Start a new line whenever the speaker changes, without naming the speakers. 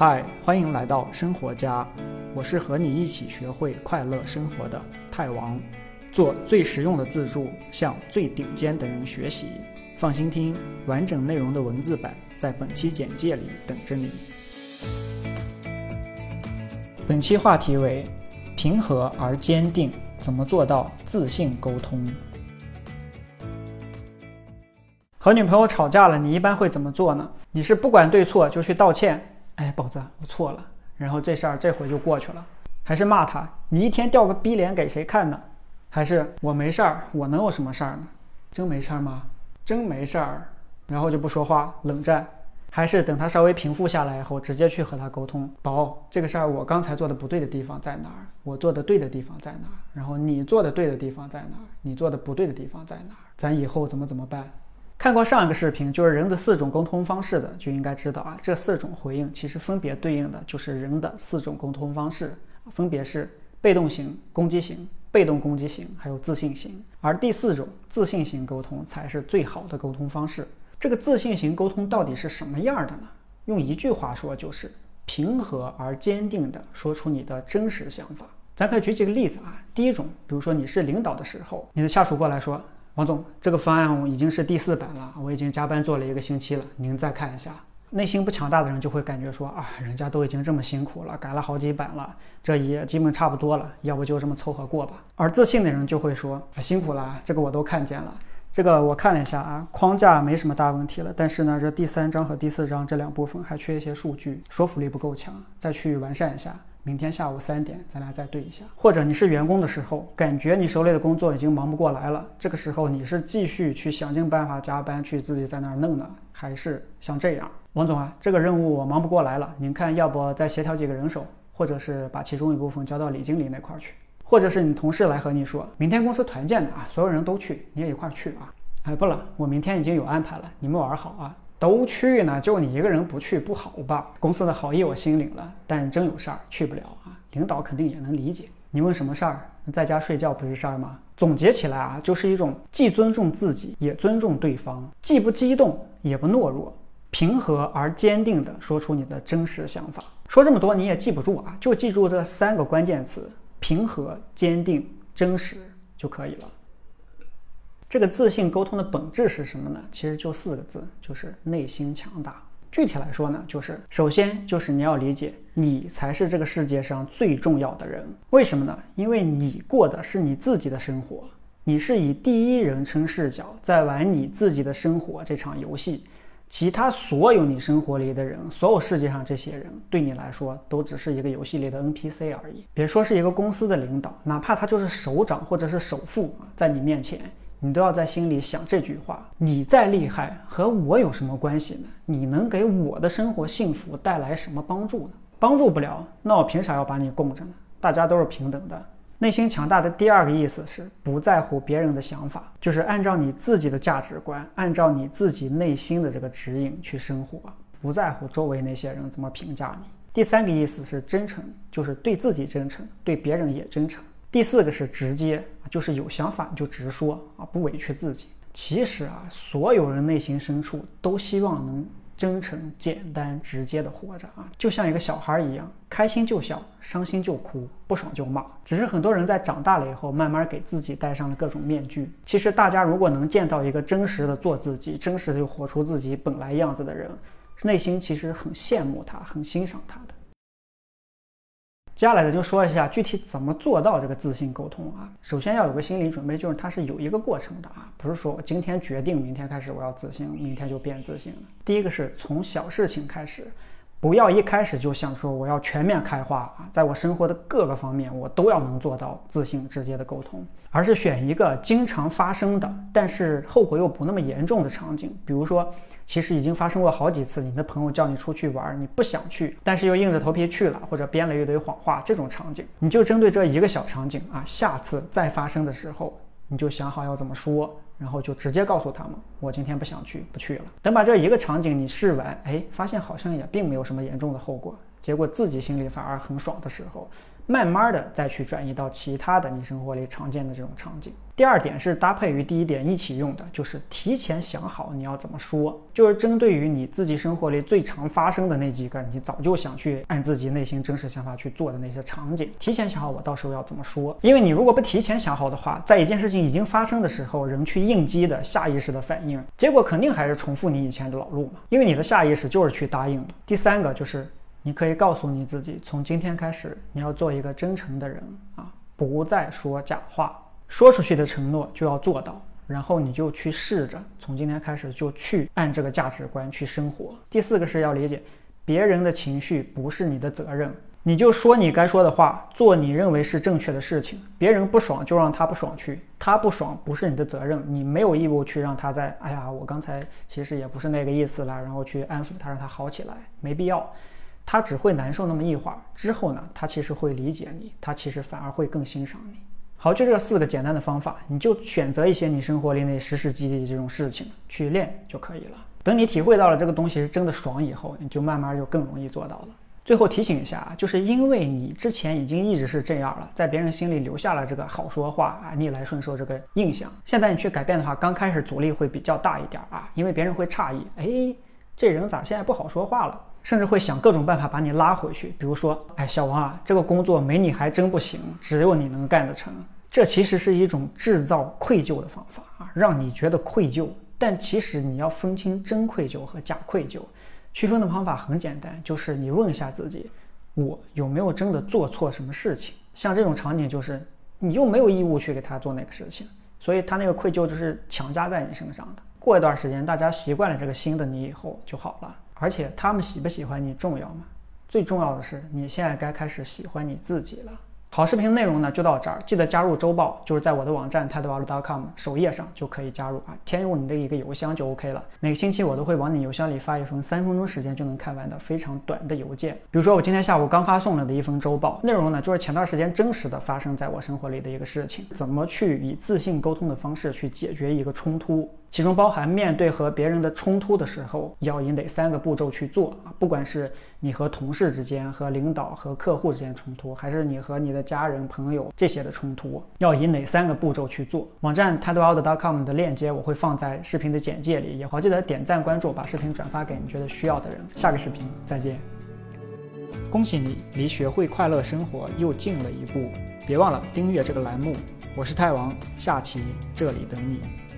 嗨，欢迎来到生活家，我是和你一起学会快乐生活的泰王，做最实用的自助，向最顶尖的人学习。放心听，完整内容的文字版在本期简介里等着你。本期话题为平和而坚定，怎么做到自信沟通？和女朋友吵架了，你一般会怎么做呢？你是不管对错就去道歉？哎，宝子，我错了，然后这事儿这回就过去了。还是骂他，你一天掉个逼脸给谁看呢？还是我没事儿，我能有什么事儿呢？真没事儿吗？真没事儿，然后就不说话，冷战。还是等他稍微平复下来以后，直接去和他沟通。宝，这个事儿我刚才做的不对的地方在哪儿？我做的对的地方在哪儿？然后你做的对的地方在哪儿？你做的不对的地方在哪儿？咱以后怎么怎么办？看过上一个视频，就是人的四种沟通方式的，就应该知道啊，这四种回应其实分别对应的就是人的四种沟通方式，分别是被动型、攻击型、被动攻击型，还有自信型。而第四种自信型沟通才是最好的沟通方式。这个自信型沟通到底是什么样的呢？用一句话说，就是平和而坚定地说出你的真实想法。咱可以举几个例子啊。第一种，比如说你是领导的时候，你的下属过来说。王总，这个方案已经是第四版了，我已经加班做了一个星期了，您再看一下。内心不强大的人就会感觉说啊，人家都已经这么辛苦了，改了好几版了，这也基本差不多了，要不就这么凑合过吧。而自信的人就会说，辛苦了，这个我都看见了，这个我看了一下啊，框架没什么大问题了，但是呢，这第三章和第四章这两部分还缺一些数据，说服力不够强，再去完善一下。明天下午三点，咱俩再对一下。或者你是员工的时候，感觉你手里的工作已经忙不过来了，这个时候你是继续去想尽办法加班去自己在那儿弄呢，还是像这样，王总啊，这个任务我忙不过来了，您看要不再协调几个人手，或者是把其中一部分交到李经理那块儿去，或者是你同事来和你说，明天公司团建的啊，所有人都去，你也一块儿去啊。哎，不了，我明天已经有安排了，你们玩儿好啊。都去呢，就你一个人不去不好吧？公司的好意我心领了，但真有事儿去不了啊。领导肯定也能理解。你问什么事儿？在家睡觉不是事儿吗？总结起来啊，就是一种既尊重自己也尊重对方，既不激动也不懦弱，平和而坚定地说出你的真实想法。说这么多你也记不住啊，就记住这三个关键词：平和、坚定、真实就可以了。这个自信沟通的本质是什么呢？其实就四个字，就是内心强大。具体来说呢，就是首先就是你要理解，你才是这个世界上最重要的人。为什么呢？因为你过的是你自己的生活，你是以第一人称视角在玩你自己的生活这场游戏。其他所有你生活里的人，所有世界上这些人，对你来说都只是一个游戏里的 NPC 而已。别说是一个公司的领导，哪怕他就是首长或者是首富，在你面前。你都要在心里想这句话：你再厉害，和我有什么关系呢？你能给我的生活幸福带来什么帮助呢？帮助不了，那我凭啥要把你供着呢？大家都是平等的。内心强大的第二个意思是不在乎别人的想法，就是按照你自己的价值观，按照你自己内心的这个指引去生活，不在乎周围那些人怎么评价你。第三个意思是真诚，就是对自己真诚，对别人也真诚。第四个是直接，就是有想法就直说啊，不委屈自己。其实啊，所有人内心深处都希望能真诚、简单、直接的活着啊，就像一个小孩一样，开心就笑，伤心就哭，不爽就骂。只是很多人在长大了以后，慢慢给自己戴上了各种面具。其实大家如果能见到一个真实的做自己、真实的就活出自己本来样子的人，内心其实很羡慕他，很欣赏他的。接下来的就说一下具体怎么做到这个自信沟通啊。首先要有个心理准备，就是它是有一个过程的啊，不是说我今天决定，明天开始我要自信，明天就变自信了。第一个是从小事情开始，不要一开始就想说我要全面开花啊，在我生活的各个方面我都要能做到自信直接的沟通，而是选一个经常发生的，但是后果又不那么严重的场景，比如说。其实已经发生过好几次，你的朋友叫你出去玩，你不想去，但是又硬着头皮去了，或者编了一堆谎话，这种场景，你就针对这一个小场景啊，下次再发生的时候，你就想好要怎么说，然后就直接告诉他们，我今天不想去，不去了。等把这一个场景你试完，哎，发现好像也并没有什么严重的后果，结果自己心里反而很爽的时候，慢慢的再去转移到其他的你生活里常见的这种场景。第二点是搭配于第一点一起用的，就是提前想好你要怎么说，就是针对于你自己生活里最常发生的那几个，你早就想去按自己内心真实想法去做的那些场景，提前想好我到时候要怎么说。因为你如果不提前想好的话，在一件事情已经发生的时候，人去应激的下意识的反应，结果肯定还是重复你以前的老路嘛。因为你的下意识就是去答应的。第三个就是你可以告诉你自己，从今天开始你要做一个真诚的人啊，不再说假话。说出去的承诺就要做到，然后你就去试着从今天开始就去按这个价值观去生活。第四个是要理解，别人的情绪不是你的责任，你就说你该说的话，做你认为是正确的事情。别人不爽就让他不爽去，他不爽不是你的责任，你没有义务去让他在。哎呀，我刚才其实也不是那个意思了，然后去安抚他，让他好起来，没必要。他只会难受那么一会儿，之后呢，他其实会理解你，他其实反而会更欣赏你。好，就这四个简单的方法，你就选择一些你生活里那实实际际这种事情去练就可以了。等你体会到了这个东西是真的爽以后，你就慢慢就更容易做到了。最后提醒一下啊，就是因为你之前已经一直是这样了，在别人心里留下了这个好说话啊、逆来顺受这个印象，现在你去改变的话，刚开始阻力会比较大一点啊，因为别人会诧异，哎，这人咋现在不好说话了？甚至会想各种办法把你拉回去，比如说，哎，小王啊，这个工作没你还真不行，只有你能干得成。这其实是一种制造愧疚的方法啊，让你觉得愧疚。但其实你要分清真愧疚和假愧疚，区分的方法很简单，就是你问一下自己，我有没有真的做错什么事情？像这种场景，就是你又没有义务去给他做那个事情，所以他那个愧疚就是强加在你身上的。过一段时间，大家习惯了这个新的你以后就好了。而且他们喜不喜欢你重要吗？最重要的是，你现在该开始喜欢你自己了。好视频内容呢就到这儿，记得加入周报，就是在我的网站 t e d w a l d c o m 首页上就可以加入啊，填入你的一个邮箱就 OK 了。每个星期我都会往你邮箱里发一封三分钟时间就能看完的非常短的邮件。比如说我今天下午刚发送了的一封周报，内容呢就是前段时间真实的发生在我生活里的一个事情，怎么去以自信沟通的方式去解决一个冲突。其中包含面对和别人的冲突的时候，要以哪三个步骤去做啊？不管是你和同事之间、和领导、和客户之间冲突，还是你和你的家人、朋友这些的冲突，要以哪三个步骤去做？网站 t i d w o l d c o m 的链接我会放在视频的简介里，也好记得点赞、关注，把视频转发给你觉得需要的人。下个视频再见！恭喜你离学会快乐生活又近了一步，别忘了订阅这个栏目。我是泰王，下期这里等你。